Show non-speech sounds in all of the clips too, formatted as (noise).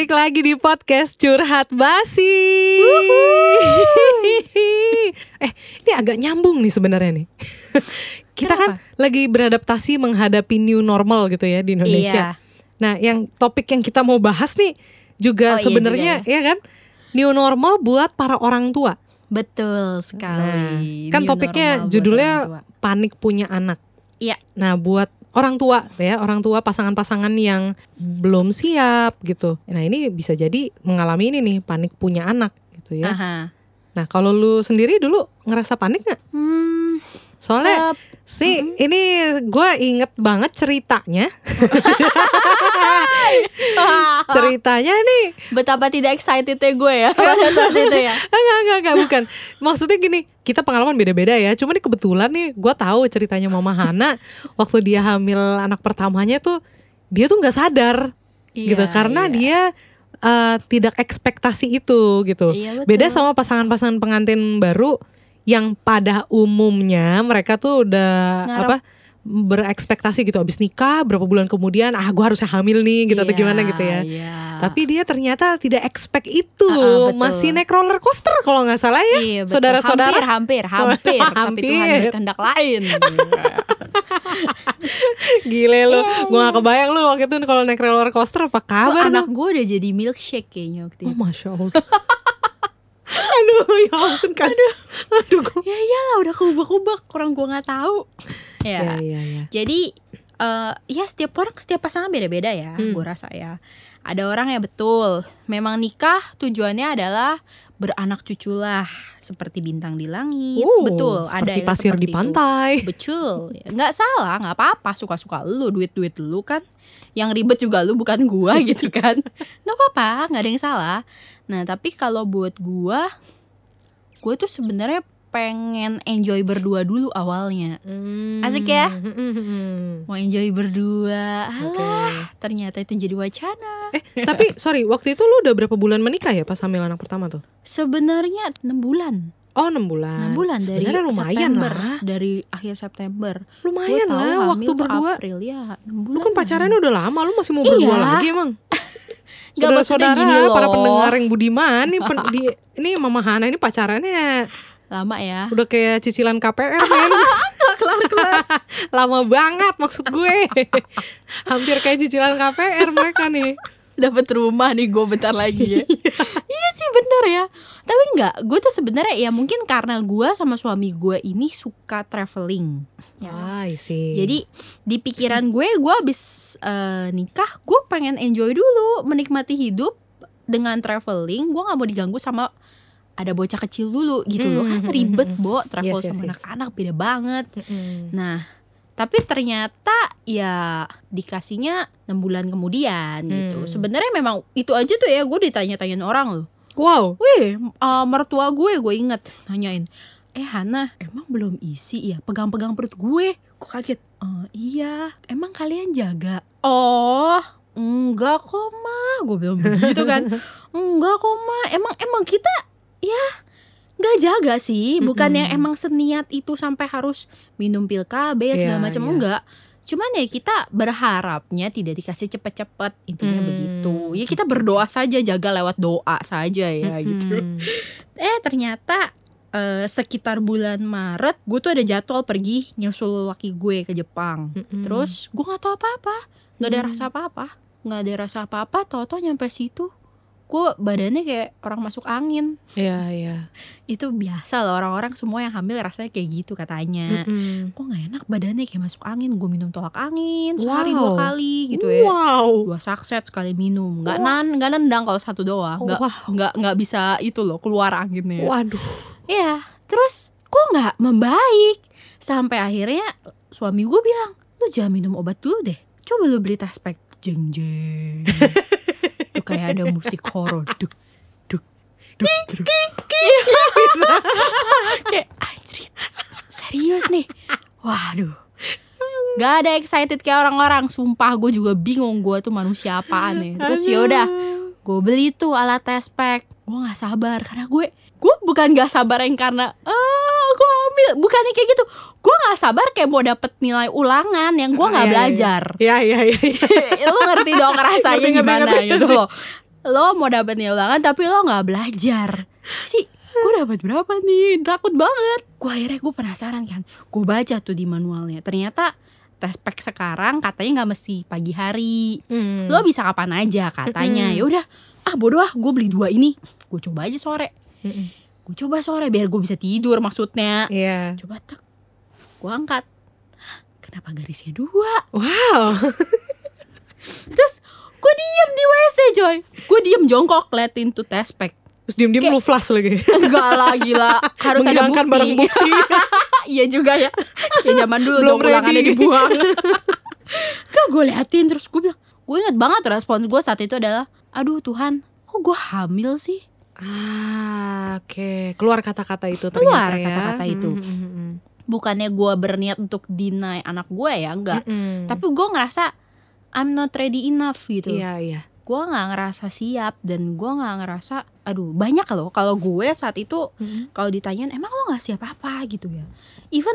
Balik lagi di podcast Curhat Basi. (laughs) eh, ini agak nyambung nih sebenarnya nih. (laughs) Kita kan lagi beradaptasi menghadapi new normal gitu ya di Indonesia. Iya. Nah, yang topik yang kita mau bahas nih juga Oh, iya sebenarnya juga ya kan new normal buat para orang tua. Betul Nah, sekali. kan New topiknya judulnya panik punya anak. Iya. Nah, buat orang tua ya, orang tua pasangan-pasangan yang belum siap gitu. Nah, ini bisa jadi mengalami ini nih, panik punya anak gitu ya. Aha. Nah, kalau lu sendiri dulu ngerasa panik nggak? Hmm, Soalnya sep- sih ini gue inget banget ceritanya. (laughs) ceritanya nih betapa tidak excitednya gue ya pada saat itu ya. (laughs) enggak enggak enggak bukan maksudnya gini kita pengalaman beda-beda ya cuma nih kebetulan nih gue tahu ceritanya mama Hana (laughs) waktu dia hamil anak pertamanya tuh dia tuh nggak sadar gitu Iya, karena iya. dia eh, tidak ekspektasi itu gitu Iya, betul. beda sama pasangan-pasangan pengantin baru yang pada umumnya mereka tuh udah Ngarep. apa berekspektasi gitu abis nikah berapa bulan kemudian ah gue harusnya hamil nih gitu atau Iya, gimana gitu ya iya. tapi dia ternyata tidak expect itu, ah, betul. masih naik roller coaster kalau nggak salah ya, Iya, saudara-saudara. hampir, hampir, hampir, (laughs) tapi Hampir. Tuhan berkehendak lain. (laughs) Gile lu, Iya, gua gak kebayang lu waktu itu kalau naik roller coaster apa Tuh kabar anak lu? gue udah jadi milkshake kayaknya waktu Oh itu. masya Allah. (laughs) (laughs) Aduh, ya ampun kas. Aduh, aduh gua. Ya iyalah udah kubak-kubak, orang gue nggak tahu. Ya, Ya. ya, ya. Jadi eh ya setiap orang setiap pasangan beda-beda ya, Hmm. gue rasa ya. Ada orang ya betul, memang nikah tujuannya adalah beranak cucu lah, seperti bintang di langit. Uh, betul, ada seperti yang pasir seperti di itu. pantai. Betul, nggak salah, nggak apa-apa, suka-suka lu, duit-duit lu kan. Yang ribet juga lu bukan gua (laughs) gitu kan. Nggak apa-apa, nggak ada yang salah. Nah tapi kalau buat gua, gue tuh sebenarnya pengen enjoy berdua dulu awalnya. Asik ya? Hmm. (laughs) Mau enjoy berdua, alah ternyata itu jadi wacana. Eh, tapi sorry, waktu itu lu udah berapa bulan menikah ya pas hamil anak pertama tuh? Sebenarnya 6 bulan, Oh, 6 bulan. 6 bulan dari Sebenarnya lumayan September, lah. dari akhir September. Gua Lumayan tahu lah waktu berdua. April ya, 6 Lu bulan. kan pacarannya udah lama, lu masih mau Iya. berdua lagi emang? (laughs) Maksudnya Saudara-saudara, gini loh. para pendengar yang budiman nih, pen- di- ini Mama Hana ini pacarannya lama ya. udah kayak cicilan KPR men. (laughs) (laughs) Lama banget maksud gue. Hampir kayak cicilan KPR mereka nih. Dapat rumah nih gue bentar lagi ya. (laughs) iya sih bener ya. Tapi enggak, gue tuh sebenarnya ya mungkin karena gue sama suami gue ini suka traveling. Ya. Sih. Jadi di pikiran gue, gue abis eh, nikah, gue pengen enjoy dulu, menikmati hidup dengan traveling. Gue nggak mau diganggu sama ada bocah kecil dulu gitu loh kan Hmm, ribet hmm, hmm, bo travel Yes, yes, sama yes. anak-anak beda banget. Mm-mm. Nah tapi ternyata ya dikasihnya enam bulan kemudian gitu. Hmm. Sebenarnya memang itu aja tuh ya gue ditanya-tanyain orang loh. Wow. Wih, eh, mertua gue gue inget nanyain, eh Hana emang belum isi ya? Pegang-pegang perut gue. Gue kaget. "Eh, iya, emang kalian jaga? Oh, enggak kok ma. Gue bilang begitu kan. (laughs) enggak kok ma. Emang emang kita ya nggak jaga sih. Bukan yang Mm-mm. emang seniat itu sampai harus minum pil KB segala Iya, macam iya. enggak. Cuman ya kita berharapnya tidak dikasih cepet-cepet intinya Hmm. begitu. Ya kita berdoa saja jaga lewat doa saja ya gitu. Mm-mm. (laughs) Eh ternyata eh, sekitar bulan Maret gue tuh ada jadwal pergi nyusul laki gue ke Jepang. Mm-mm. Terus gue nggak tahu apa-apa, nggak ada Hmm. rasa apa-apa, nggak ada rasa apa-apa. Tau-tau nyampe situ, gue badannya kayak orang masuk angin. Iya, iya. (laughs) Itu biasa loh orang-orang semua yang hamil rasanya kayak gitu katanya. Mm-mm. Kok nggak enak badannya kayak masuk angin. Gue minum tolak angin sehari Wow. dua kali gitu ya. Wow. Dua sakset sekali minum. Nggak Wah. nan, nggak nendang kalau satu doang. Nggak Wah. nggak nggak bisa itu loh keluar anginnya. Waduh. Iya, terus kok nggak membaik? Sampai akhirnya suami gue bilang, lu jangan minum obat dulu deh. Coba lu beli tespek. Jeng jeng. (laughs) Kayak ada musik horor. Duk, duk, duk, duk. kayak anjir. Serius nih. Waduh. Gak ada excited kayak orang-orang Sumpah gue juga bingung Gue tuh manusia apaan ya Terus yaudah Gue beli tuh alat tespek Gue gak sabar Karena gue Gue bukan gak sabar yang karena ah gue hamil Bukannya kayak gitu Gue gak sabar kayak mau dapet nilai ulangan Yang gue Iya, gak iya. belajar Iya, iya, iya. iya. (laughs) Lu ngerti dong rasanya Ngerti, gimana ngerti, gitu ngerti. loh lo mau dapat nilai ulangan tapi lo nggak belajar jadi gue dapat berapa nih takut banget gue akhirnya gue penasaran kan gue baca tuh di manualnya ternyata tes pack sekarang katanya nggak mesti pagi hari Hmm. lo bisa kapan aja katanya Mm-mm. ya udah ah bodoh ah gue beli dua ini gue coba aja sore Mm-mm. gue coba sore biar gue bisa tidur maksudnya Iya. coba tek gue angkat kenapa garisnya dua Wow. (laughs) terus gue diem di wc coy gue diem jongkok liatin tuh test pack Terus diem-diem Kayak- lu flash lagi. enggak lah gila (laughs) harus ada bukti, barang bukti. (laughs) iya juga ya kayak zaman dulu Belum dong ulangannya ready. dibuang kan gue liatin terus gue bilang gue inget banget respons gue saat itu adalah aduh Tuhan kok gue hamil sih Ah, oke. Keluar kata-kata itu Keluar ternyata ya. kata-kata itu. Mm, mm, mm, bukannya gue berniat untuk deny anak gue ya enggak mm. Mm-mm. tapi gue ngerasa I'm not ready enough gitu Iya, iya. gue nggak ngerasa siap dan gue nggak ngerasa aduh banyak loh kalau gue saat itu Mm-mm. kalau ditanyain emang lo nggak siap apa gitu ya even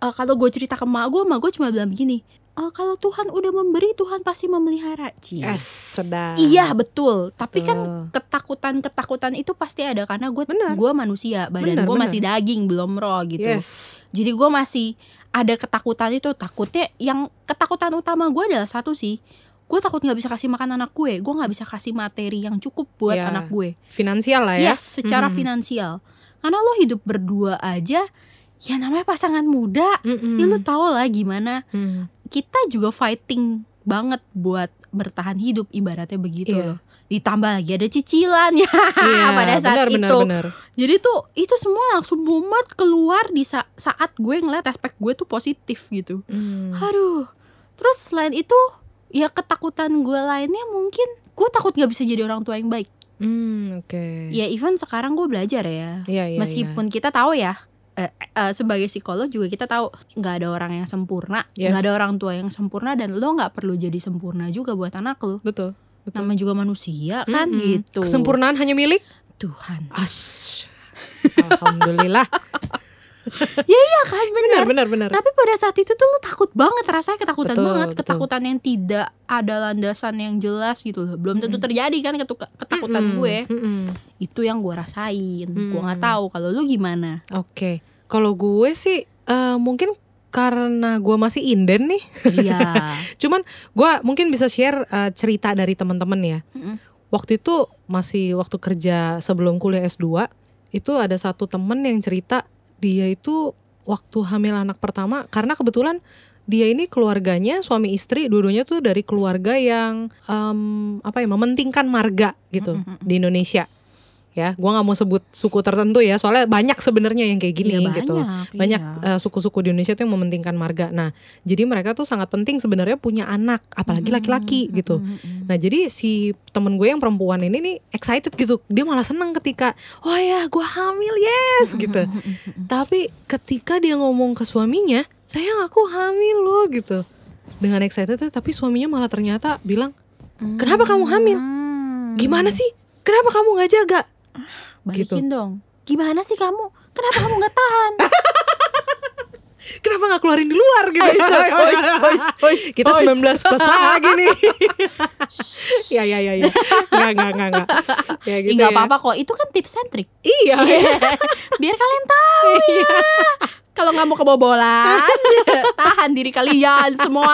uh, kalau gue cerita ke mak gue mak gue cuma bilang begini "Uh, kalau Tuhan udah memberi Tuhan pasti memelihara Cie. Es, sedap. Iya betul, tapi kan Betul. ketakutan ketakutan itu pasti ada karena gue gue manusia badan gue masih daging belum roh gitu. Yes. Jadi gue masih ada ketakutan itu takutnya yang ketakutan utama gue adalah satu sih gue takut nggak bisa kasih makan anak gue gue nggak bisa kasih materi yang cukup buat Ya, anak gue Finansial lah ya. yes secara Mm. finansial karena lo hidup berdua aja ya namanya pasangan muda Mm-mm. ya lo tau lah gimana Mm. Kita juga fighting banget buat bertahan hidup ibaratnya begitu loh ditambah lagi ada cicilan (laughs) ya Iya, pada saat benar, itu Benar, benar. jadi tuh itu semua langsung mumet keluar di sa- saat gue ngeliat aspek gue tuh positif gitu Mm. Aduh. Terus selain itu ya ketakutan gue lainnya mungkin gue takut nggak bisa jadi orang tua yang baik. Mm, Oke. Ya even sekarang gue belajar ya. Iya, iya, Meskipun kita tahu ya eh, eh, sebagai psikolog juga kita tahu nggak ada orang yang sempurna, Yes. nggak ada orang tua yang sempurna dan lo nggak perlu jadi sempurna juga buat anak lo. Betul. Betul. Namanya juga manusia kan Mm-mm. gitu. Kesempurnaan hanya milik Tuhan. As. Alhamdulillah. (laughs) Ya iya kan benar. benar, benar. Tapi pada saat itu tuh lo takut banget rasanya ketakutan Betul, banget, betul. ketakutan yang tidak ada landasan yang jelas gitu loh. Belum tentu terjadi kan ketakutan Mm-mm, gue. mm-mm. Itu yang gue rasain. Gue nggak Hmm. tahu kalau lu gimana. Oke. Kalau gue sih eh, mungkin karena gue masih inden nih. Iya. (laughs) Cuman gue mungkin bisa share eh, cerita dari teman-teman ya. Mm-mm. Waktu itu masih waktu kerja sebelum kuliah S2 itu ada satu temen yang cerita dia itu waktu hamil anak pertama karena kebetulan dia ini keluarganya suami istri dua-duanya tuh dari keluarga yang em, apa ya mementingkan marga gitu Mm-mm. di Indonesia ya gua nggak mau sebut suku tertentu ya soalnya banyak sebenarnya yang kayak gini Iya, gitu banyak, banyak iya. eh, suku-suku di Indonesia tuh yang mementingkan marga. Nah, jadi mereka tuh sangat penting sebenarnya punya anak, apalagi laki-laki gitu. Mm-mm. Nah, jadi si temen gue yang perempuan ini nih excited gitu. Dia malah seneng ketika, oh ya, gue hamil, yes gitu. Tapi ketika dia ngomong ke suaminya, sayang aku hamil loh gitu. Dengan excited tuh, tapi suaminya malah ternyata bilang, Kenapa kamu hamil? Hmm. gimana sih? Kenapa kamu nggak jaga? Balikin gitu. dong. Gimana sih kamu? Kenapa kamu nggak tahan? (laughs) Kenapa nggak keluarin di luar gitu? Ais, ais, ais, ais, (laughs) Kita ais. 19 plus lagi nih. (laughs) ya ya ya ya. Enggak enggak enggak enggak. Ya gitu. nggak ya. apa-apa kok. Itu kan tips and trick. Iya. Biar kalian tahu ya. Kalau nggak mau kebobolan, (laughs) tahan diri kalian semua.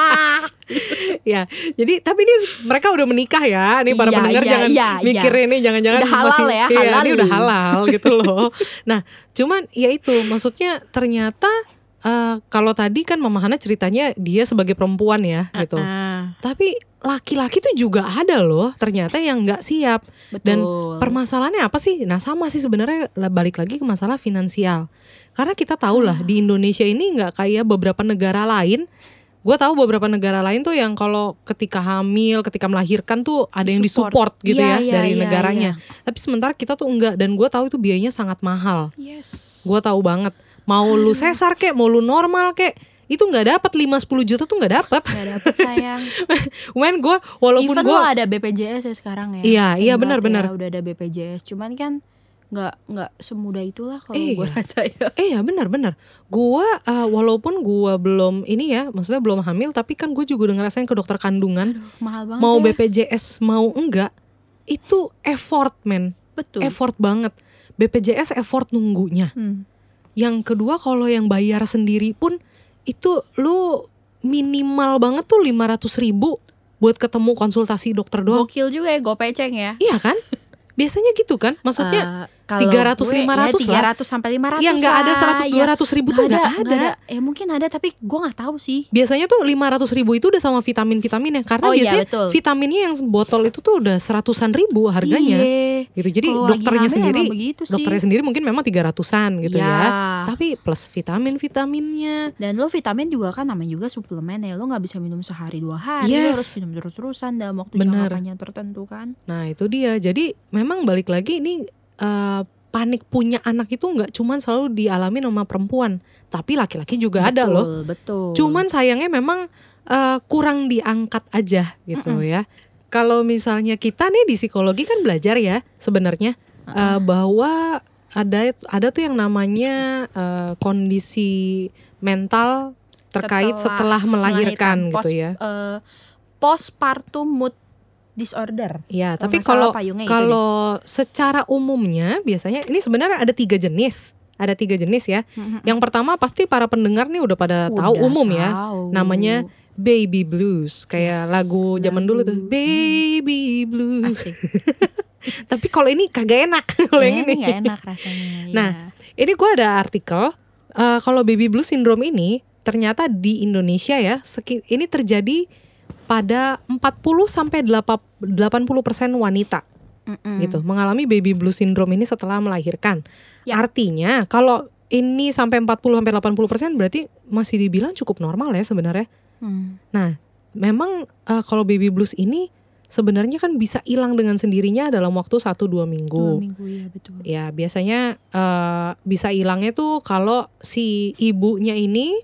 ya. Jadi tapi ini mereka udah menikah ya. Nih para Iya, pendengar iya, jangan iya, mikir ini jangan-jangan Udah halal masih- ya, iya, halal. ini udah halal gitu loh. (laughs) Nah, cuman ya itu maksudnya ternyata eh, kalau tadi kan Mama Hana ceritanya dia sebagai perempuan ya gitu. Ah, Tapi laki-laki tuh juga ada loh ternyata yang nggak siap. Dan betul. Permasalahannya apa sih? Nah sama sih sebenarnya balik lagi ke masalah finansial. Karena kita tahu lah di Indonesia ini nggak kayak beberapa negara lain. Gue tahu beberapa negara lain tuh yang kalau ketika hamil, ketika melahirkan tuh ada yang Disupport. gitu Iya, ya iya, dari iya, negaranya. Tapi sementara kita tuh enggak dan gue tahu itu biayanya sangat mahal. yes. Gue tahu banget. Mau lu sesar kek, mau lu normal kek, itu nggak dapat 5-10 juta tuh nggak dapat. Gak dapet sayang. (laughs) Men gue walaupun gue ada BPJS ya sekarang ya. Iya, iya, benar-benar. ya, udah ada BPJS. Cuman kan nggak nggak semudah itulah kalau Iya. gue (laughs) rasa ya. Eh ya benar-benar. Gua uh, walaupun gua belum ini ya, maksudnya belum hamil, tapi kan gue juga udah ngerasain ke dokter kandungan Mahal banget. mau ya. BPJS mau enggak, itu effort men, betul effort banget. BPJS effort nunggunya. Hmm. Yang kedua kalau yang bayar sendiri pun itu lu minimal banget tuh 500 ribu buat ketemu konsultasi dokter doang. gokil juga ya gue peceng ya Iya kan? Biasanya gitu kan? Maksudnya Eh, kalau 300, gue, 500 ya, lah. 300 sampai 500 yang nggak ada. 100 Ya, 200 ribu tuh nggak ada. Eh mungkin ada tapi gue nggak tahu sih. Biasanya tuh 500 ribu itu udah sama vitamin-vitaminnya karena Oh iya, biasanya betul. vitaminnya yang botol itu tuh udah seratusan ribu harganya. Iya. Gitu. Jadi lagi dokternya sendiri dokternya sendiri mungkin memang 300-an gitu Iya. ya. Tapi plus vitamin-vitaminnya. Dan lo vitamin juga kan namanya juga suplemen ya Lo gak bisa minum sehari dua hari Lo Yes. harus minum terus-terusan dalam waktu jangka panjang tertentu kan Nah, itu dia. Jadi memang balik lagi ini eh, panik punya anak itu nggak cuman selalu dialami sama perempuan, tapi laki-laki juga ada loh. Betul, Betul Cuman sayangnya memang eh, kurang diangkat aja gitu ya. Kalau misalnya kita nih di psikologi kan belajar ya sebenarnya eh, bahwa ada ada tuh yang namanya eh, kondisi mental terkait setelah, Setelah melahirkan, Post- gitu ya. eh, Postpartum mood disorder Ya, Kalau tapi kalau kalau secara umumnya biasanya ini sebenarnya ada tiga jenis. Ada tiga jenis ya. Yang pertama pasti para pendengar nih udah pada tahu Udah umum ya. tahu. Namanya baby blues kayak Yes, lagu zaman dulu tuh lagu. baby blues. Asik (laughs) Tapi kalau ini kagak enak (laughs) kalau yang ini. nggak enak rasanya (laughs) Nah, iya. Ini gua ada artikel eh, kalau baby blues syndrome ini ternyata di Indonesia ya ini terjadi pada 40 sampai 80% wanita Mm-mm. gitu mengalami baby blues syndrome ini setelah melahirkan. Ya. Artinya kalau ini sampai 40 sampai 80% berarti masih dibilang cukup normal ya sebenarnya. Hmm. Nah, memang eh, kalau baby blues ini sebenarnya kan bisa hilang dengan sendirinya dalam waktu 1 2 Dua minggu. minggu ya betul Ya, biasanya eh, bisa hilangnya tuh kalau si ibunya ini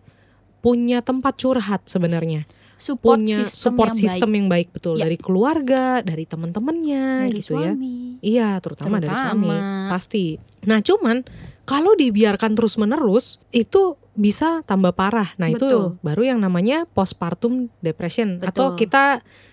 punya tempat curhat sebenarnya. Support Punya system support yang system yang baik betul Ya. dari keluarga, dari teman-temannya baik gitu ya. suami Iya, terutama, dari suami. Terutama. Pasti. Nah, cuman kalau dibiarkan terus-menerus itu bisa tambah parah. Nah, itu Betul. baru yang namanya postpartum depression atau Betul. kita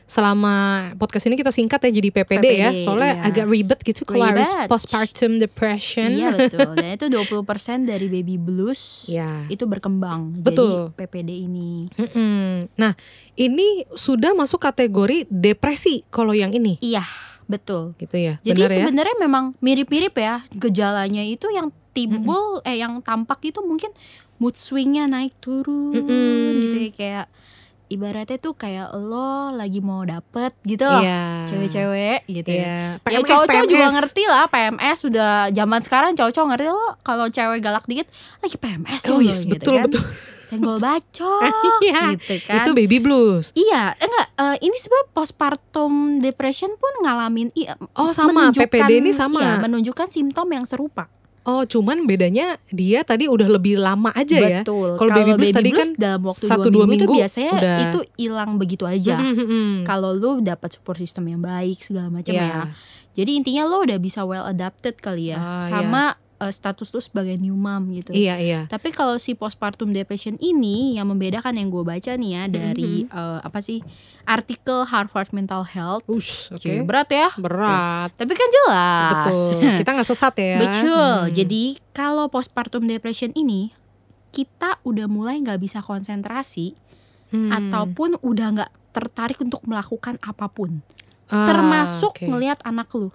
selama podcast ini kita singkat ya jadi PPD, ya. PPD, Soalnya iya. agak ribet gitu kalau harus postpartum depression. Iya betul. Dan (laughs) itu 20% dari baby blues Ya. itu berkembang Betul. jadi PPD ini. Mm-mm. Nah, ini sudah masuk kategori depresi kalau yang ini, Iya, betul. gitu ya. Jadi Benar ya? sebenarnya memang mirip-mirip ya gejalanya itu yang timbul eh yang tampak itu mungkin mood swingnya naik turun Mm-mm. gitu ya kayak ibaratnya tuh kayak lo lagi mau dapet gitu loh Iya. cewek-cewek gitu Iya. ya. Ya PMS, cowok-cowok juga ngerti lah PMS sudah zaman sekarang cowok-cowok ngerti lo kalau cewek galak dikit lagi PMS Oh lo yes, gitu betul kan. betul. Senggol (laughs) bacok Iya, gitu kan. Itu baby blues. Iya, enggak eh, ini sebenarnya postpartum depression pun ngalamin iya, Oh, sama. PPD ini sama. iya, menunjukkan simptom yang serupa. Oh, cuman bedanya dia tadi udah lebih lama aja ya. Betul. Kalau baby blues tadi blues kan dalam waktu satu, dua minggu, minggu itu biasanya udah. itu hilang begitu aja. Mm, mm, mm. Kalau lu dapat support system yang baik segala macam Iya. ya. Jadi intinya lo udah bisa well adapted kali ya Ah, sama eh, status lu sebagai new mom gitu. Iya, iya. Tapi kalau si postpartum depression ini yang membedakan yang gue baca nih ya dari Mm-hmm. eh, apa sih artikel Harvard Mental Health. Ush, oke. Cie, berat ya. Berat. Tapi kan jelas. Betul. (laughs) Kita nggak sesat ya. Betul. Hmm. Jadi kalau postpartum depression ini kita udah mulai nggak bisa konsentrasi Hmm. ataupun udah nggak tertarik untuk melakukan apa pun, Ah, termasuk oke. ngelihat anak lu.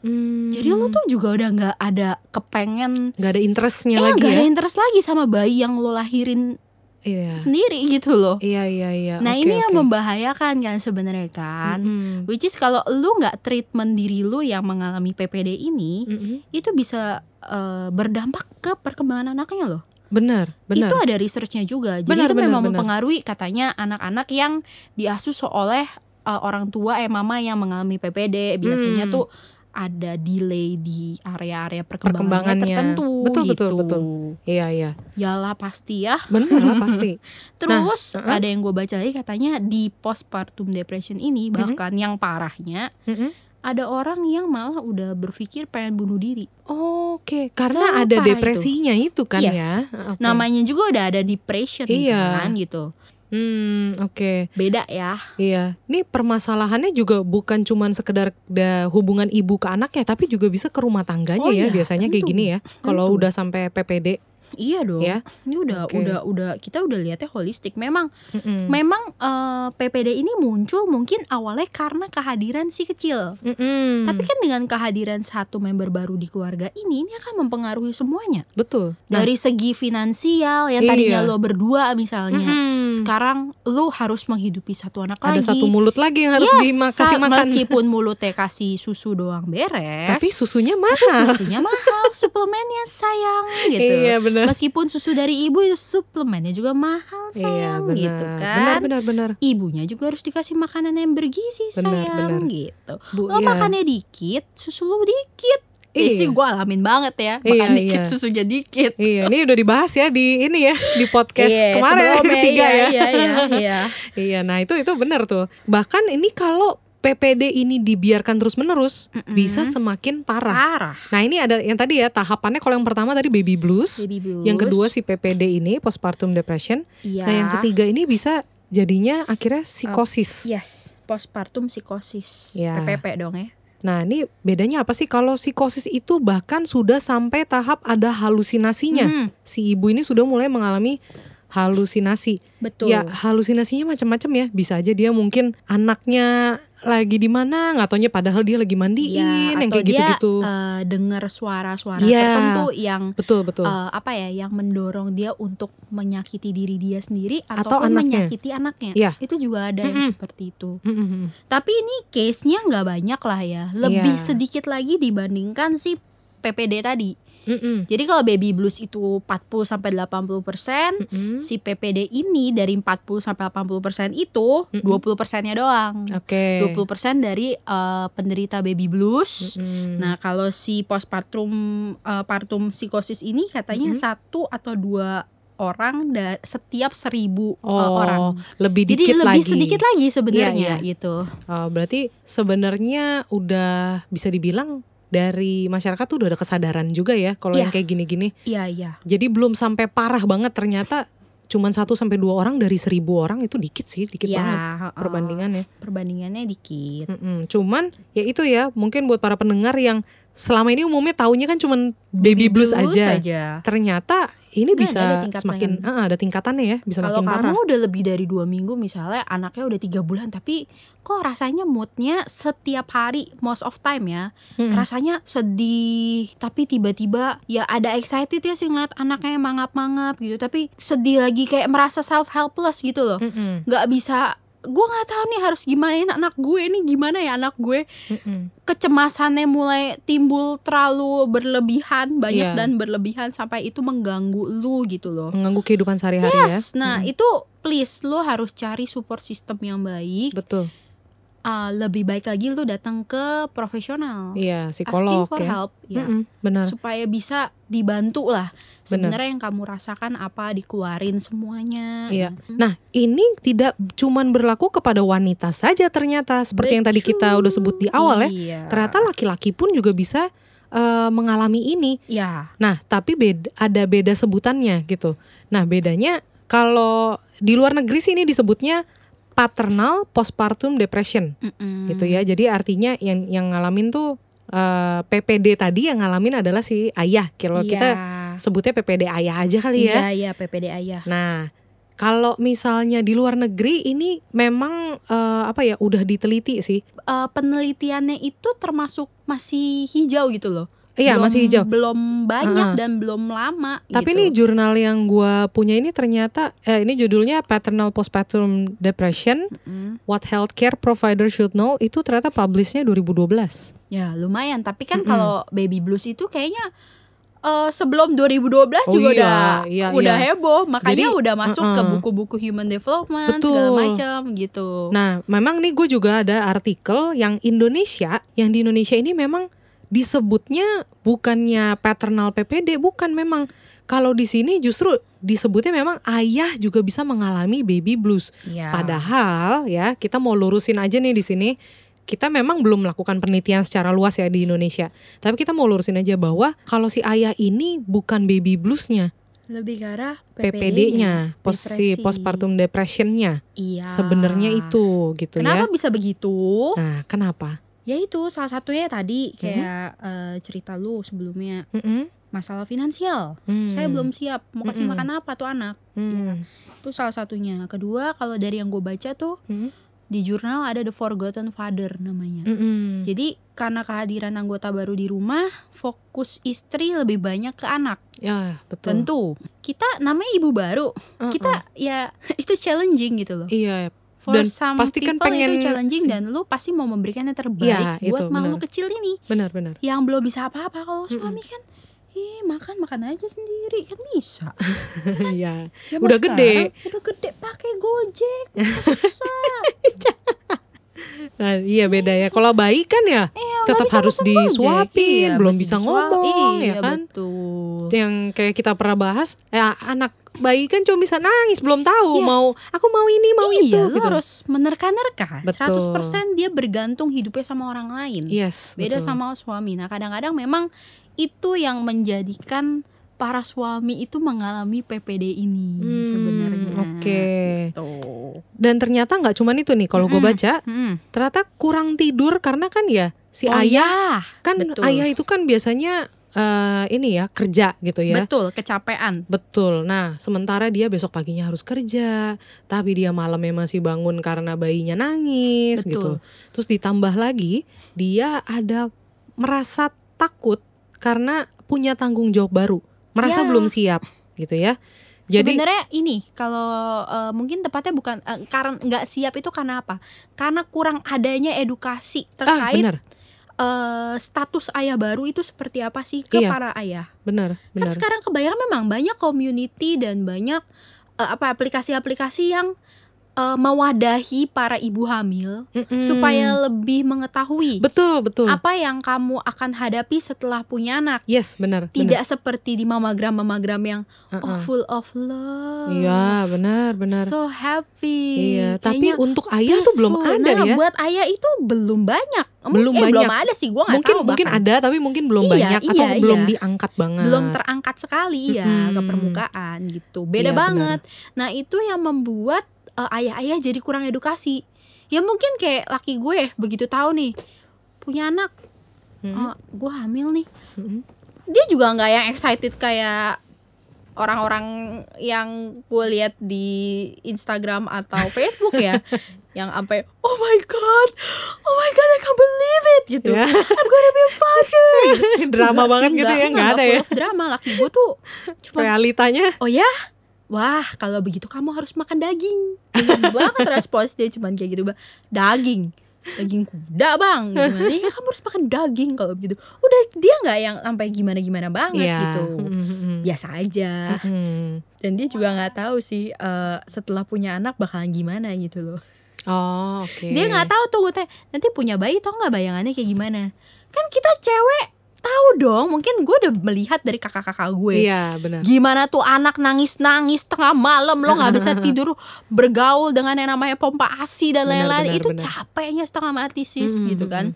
Hmm. Jadi lu tuh juga udah nggak ada kepengen, nggak ada interestnya eh lagi nggak ya. ada interest lagi sama bayi yang lo lahirin Iya. sendiri gitu loh. Iya, iya, iya. Nah Oke, ini yang oke. membahayakan kan sebenarnya kan. Mm-mm. Which is kalau lu nggak treatment diri lu yang mengalami PPD ini, Mm-mm. itu bisa eh, berdampak ke perkembangan anaknya loh. Benar, benar. Itu ada researchnya juga. Jadi Benar, itu benar, memang benar. mempengaruhi katanya anak-anak yang diasuh oleh uh, orang tua eh mama yang mengalami PPD biasanya Hmm. tuh ada delay di area-area perkembangannya, Perkembangannya. tertentu Betul, gitu. betul, betul. Iya, iya. Yalah pasti ya. Benar lah (laughs) pasti. Terus uh-uh. ada yang gue baca lagi katanya di postpartum depression ini Mm-hmm. bahkan yang parahnya Mm-mm. ada orang yang malah udah berpikir pengen bunuh diri. Oke, karena ada Separah depresinya itu, kan Yes. ya. Oke. Namanya juga udah ada depression Iya. kan gitu. Hmm, oke. Beda ya. Iya. Ini permasalahannya juga bukan cuman sekedar da, hubungan ibu ke anaknya, tapi juga bisa ke rumah tangganya Oh ya iya, biasanya kayak tentu, gini ya. Kalau udah sampai PPD Iya dong. ya. Ini udah Oke. udah udah kita udah lihatnya holistik. Memang Mm-mm. memang eh, PPD ini muncul mungkin awalnya karena kehadiran si kecil. Mm-mm. Tapi kan dengan kehadiran satu member baru di keluarga ini ini akan mempengaruhi semuanya. betul. Nah, Dari segi finansial yang tadinya Iya. lo berdua misalnya. mm-mm. Sekarang lo harus menghidupi satu anak ada lagi. satu mulut lagi yang harus Yes, dimakasih sa- makan. Meskipun (laughs) mulutnya kasih susu doang beres. Tapi susunya tapi mahal. susunya mahal, suplemennya sayang (laughs) gitu. Iya benar. Meskipun susu dari ibu itu suplemennya juga mahal Iya sayang benar. gitu Benar kan. benar benar. Ibunya juga harus dikasih makanan yang bergizi Benar, sayang benar. gitu. Bu, Lo iya. makannya dikit, susu lo dikit. Eh Iya. sih gue alamin banget ya, Iya, makan dikit iya. susunya dikit. Iya, ini udah dibahas ya di ini ya di podcast Iya, kemarin sebelumnya, (laughs) tiga iya, ya. Iya, iya, iya. Iya, (laughs) nah itu itu benar tuh. Bahkan ini kalau PPD ini dibiarkan terus-menerus Mm-mm. bisa semakin parah. Parah. Nah, ini ada yang tadi ya tahapannya kalau yang pertama tadi baby blues, Baby blues. yang kedua si PPD ini postpartum depression. Iya. Nah, yang ketiga ini bisa jadinya akhirnya psikosis. Yes, postpartum psikosis. Iya. PPP dong ya. Nah, ini bedanya apa sih kalau psikosis itu bahkan sudah sampai tahap ada halusinasinya. Hmm, Si ibu ini sudah mulai mengalami halusinasi. betul. Ya halusinasinya macam-macam ya. Bisa aja dia mungkin anaknya lagi di mana, nggak taunya padahal dia lagi mandiin, Iya, yang kayak gitu-gitu. eh, dengar suara-suara Iya. tertentu yang betul betul. eh, apa ya, yang mendorong dia untuk menyakiti diri dia sendiri Atau anaknya. menyakiti anaknya. Iya. Itu juga ada yang Mm-mm. seperti itu. Mm-mm. Tapi ini case-nya nggak banyak lah ya, lebih Iya. sedikit lagi dibandingkan si PPD tadi. Mm-mm. Jadi kalau baby blues itu 40 sampai 80 persen, Mm-mm. si PPD ini dari 40 sampai 80 persen itu Mm-mm. 20 persennya doang. Oke. 20 persen dari eh, penderita baby blues. Mm-mm. Nah kalau si postpartum eh, partum psikosis ini katanya Mm-mm. satu atau dua orang da- setiap seribu eh, oh, orang. lebih Jadi dikit lebih lagi. sedikit lagi sebenarnya Iya, gitu. Oh, berarti sebenarnya udah bisa dibilang dari masyarakat tuh udah ada kesadaran juga ya kalau Iya. yang kayak gini-gini. Iya iya. Jadi belum sampai parah banget ternyata cuman satu sampai dua orang dari seribu orang itu dikit sih, dikit Iya, banget heeh. perbandingannya. Perbandingannya dikit. Mm-mm. Cuman ya itu ya mungkin buat para pendengar yang selama ini umumnya taunya kan cuman baby, blues, aja. Ternyata ini Nggak, bisa ada tingkatan. semakin ah, ada tingkatannya ya, bisa Kalau makin kamu parah. udah lebih dari dua minggu misalnya anaknya udah tiga bulan tapi kok rasanya moodnya setiap hari most of time ya Mm-mm. rasanya sedih tapi tiba-tiba ya ada excited ya sih ngeliat anaknya mangap-mangap gitu tapi sedih lagi kayak merasa self helpless gitu loh nggak bisa gue nggak tahu nih harus gimana ini anak gue nih gimana ya anak gue Mm-mm. kecemasannya mulai timbul terlalu berlebihan banyak Iya. dan berlebihan sampai itu mengganggu lu gitu loh Mengganggu kehidupan sehari-hari Yes, ya. nah Mm-mm. itu please lo harus cari support system yang baik. betul. Uh, lebih baik lagi lo datang ke profesional, Iya, asking psikolog for ya. help, ya, benar. supaya bisa dibantu lah. Sebenarnya yang kamu rasakan apa dikeluarin semuanya. Iya. ya. Nah, ini tidak cuman berlaku kepada wanita saja ternyata seperti yang tadi kita udah sebut di awal ya. Iya. Ternyata laki-laki pun juga bisa eh, mengalami ini. Ya, Nah, tapi beda, ada beda sebutannya gitu. Nah, bedanya kalau di luar negeri sih ini disebutnya paternal postpartum depression mm-mm. gitu ya. Jadi artinya yang yang ngalamin tuh eh, PPD tadi yang ngalamin adalah si ayah. Kalau Iya. kita sebutnya PPD ayah aja kali ya. Iya, iya PPD ayah. Nah, kalau misalnya di luar negeri ini memang eh, apa ya udah diteliti sih. Eh, penelitiannya itu termasuk masih hijau gitu loh. Iya, Belum- masih hijau. Belum banyak Heeh. dan belum lama. Tapi gitu. ini jurnal yang gua punya ini ternyata eh, ini judulnya Paternal Postpartum Depression Mm-mm. What Healthcare Provider Should Know itu ternyata publishnya 2012. Ya lumayan, tapi kan Mm-mm. kalau baby blues itu kayaknya eh, sebelum 2012 Oh juga iya, udah iya, udah iya. heboh, makanya Jadi, udah masuk ke uh-uh. buku-buku human development segala Betul. macam gitu. Nah, memang nih gue juga ada artikel yang Indonesia, yang di Indonesia ini memang disebutnya bukannya paternal PPD, bukan memang. Kalau di sini justru disebutnya memang ayah juga bisa mengalami baby blues. Iya. Padahal ya kita mau lurusin aja nih di sini. Kita memang belum melakukan penelitian secara luas ya di Indonesia. Tapi kita mau lurusin aja bahwa kalau si ayah ini bukan baby bluesnya, Lebih ke arah PPD-nya, pos si depresi. postpartum depression-nya. Iya. Sebenarnya itu gitu Kenapa ya. bisa begitu? Nah, kenapa? Ya itu salah satunya tadi kayak eh, cerita lu sebelumnya Mm-mm. masalah finansial. Hmm. Saya belum siap mau kasih Mm-mm. makan apa tuh anak. Hmm. Itu salah satunya. Kedua kalau dari yang gue baca tuh Hmm. Di jurnal ada The Forgotten Father namanya. Mm-mm. Jadi karena kehadiran anggota baru di rumah, fokus istri lebih banyak ke anak. Ya, betul. Tentu. Kita namanya ibu baru. Uh-uh. Kita ya (laughs) itu challenging gitu loh. Iya, For Dan some pasti kan pengen- itu challenging dan lu pasti mau memberikan yang terbaik Iya, buat itu, makhluk benar. kecil ini benar-benar. yang belum bisa apa-apa. Kalau suami kan Ih, makan makan aja sendiri kan bisa. (laughs) Iya. Zaman Udah gede. Udah gede pakai Gojek. Susah. (laughs) Nah, iya beda ya. Kalau bayi kan ya Iya, tetap harus disuapin, Iya, belum bisa ngomong iya, ya kan. betul. Yang kayak kita pernah bahas, eh anak bayi kan cuma bisa nangis, belum tahu Yes. mau aku mau ini, mau iya, itu lu gitu. harus menerka-nerka. Betul. 100% dia bergantung hidupnya sama orang lain. Yes, Beda betul. sama suami. Nah, kadang-kadang memang itu yang menjadikan para suami itu mengalami PPD ini Hmm, sebenarnya. Oke. Tuh. Dan ternyata nggak cuman itu nih kalau gue Mm-mm. baca, Hmm. ternyata kurang tidur karena kan ya si Oh ayah iya, kan betul. ayah itu kan biasanya eh, ini ya kerja gitu ya. betul kecapean. Betul. Nah, sementara dia besok paginya harus kerja, tapi dia malamnya masih bangun karena bayinya nangis Betul. gitu. Terus ditambah lagi, dia ada merasa takut karena punya tanggung jawab baru, merasa Ya. belum siap gitu ya. Jadi Sebenarnya ini kalau eh, mungkin tepatnya bukan eh, karena nggak siap itu karena apa? Karena kurang adanya edukasi ah terkait benar, eh, status ayah baru itu seperti apa sih ke Iya. para ayah. benar, Kan benar. sekarang kebayang memang banyak community dan banyak eh, apa aplikasi-aplikasi yang eh, mewadahi para ibu hamil Mm-mm. supaya lebih mengetahui betul, betul. apa yang kamu akan hadapi setelah punya anak. Yes, benar. Tidak seperti di mamagram-mamagram yang benar. oh Uh-uh. full of love. Iya, benar, benar. So happy. Iya, tapi Kayaknya untuk ayah tuh belum ada Nah, ya. buat ayah itu belum banyak. Belum eh, belum banyak. ada sih, gua nggak mungkin tahu mungkin bahkan. ada tapi mungkin belum Iya, banyak atau iya, belum iya. diangkat banget. belum terangkat sekali ya ke Mm-mm. permukaan gitu. Beda Iya, banget. Nah, itu yang membuat eh, ayah-ayah jadi kurang edukasi. Ya mungkin kayak laki gue begitu tahu nih punya anak, Mm-mm. oh, gue hamil nih. Mm-mm. Dia juga nggak yang excited kayak orang-orang yang gue lihat di Instagram atau (laughs) Facebook ya yang sampai oh my god oh my god I can't believe it gitu Ya. I'm gonna be a father (laughs) Drama banget sih, gitu enggak, ya, enggak, nggak ada ya. drama laki gue tuh cuma Realitanya oh ya wah kalau begitu kamu harus makan daging. (laughs) Banget respons dia cuman kayak gitu bang. Daging. Daging kuda bang. Kan. ya kamu harus makan daging kalau begitu. Udah dia nggak yang sampai gimana gimana banget Iya. gitu. Mm-mm. biasa aja. Dan dia juga nggak tahu sih eh, setelah punya anak bakalan gimana gitu loh. Oh, oke. dia nggak tahu tuh gue tanya nanti punya bayi tau nggak bayangannya kayak gimana? Kan kita cewek tahu dong mungkin gue udah melihat dari kakak-kakak gue Iya, benar. gimana tuh anak nangis-nangis tengah malam lo nggak bisa (laughs) tidur bergaul dengan yang namanya pompa asi dan lain-lain itu benar. capeknya setengah mati sis Mm, gitu mm, kan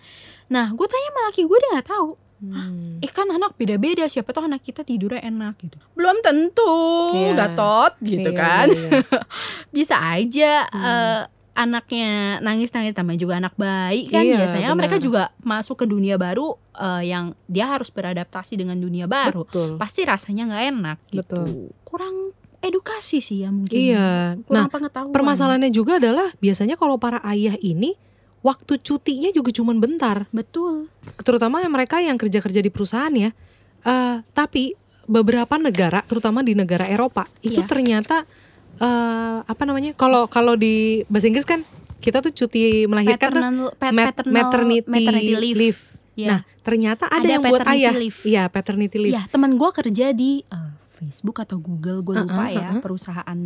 nah gue tanya sama laki gue dia nggak tahu Hmm. eh kan anak beda-beda siapa tuh anak kita tidurnya enak gitu belum tentu Iya. gatot gitu Iya, kan iya, iya. (laughs) bisa aja Hmm. eh, anaknya nangis-nangis namanya juga anak bayi kan Iya, biasanya benar. mereka juga masuk ke dunia baru eh, yang dia harus beradaptasi dengan dunia baru Betul. pasti rasanya nggak enak gitu Betul. kurang edukasi sih ya mungkin Iya. kurang Nah, pengetahuan permasalahannya juga adalah biasanya kalau para ayah ini waktu cutinya juga cuman bentar. betul Terutama yang mereka yang kerja-kerja di perusahaan ya. Eh, tapi beberapa negara, terutama di negara Eropa, itu Iya. ternyata eh, apa namanya? Kalau kalau di bahasa Inggris kan kita tuh cuti melahirkan tuh paternal, mat- paternal- maternity, maternity leave, Ya. Nah, ternyata ada, Ada yang buat ayah. leave. Iya, paternity leave. ya teman gue kerja di eh, Facebook atau Google gue lupa Uh-uh, ya uh-uh. perusahaan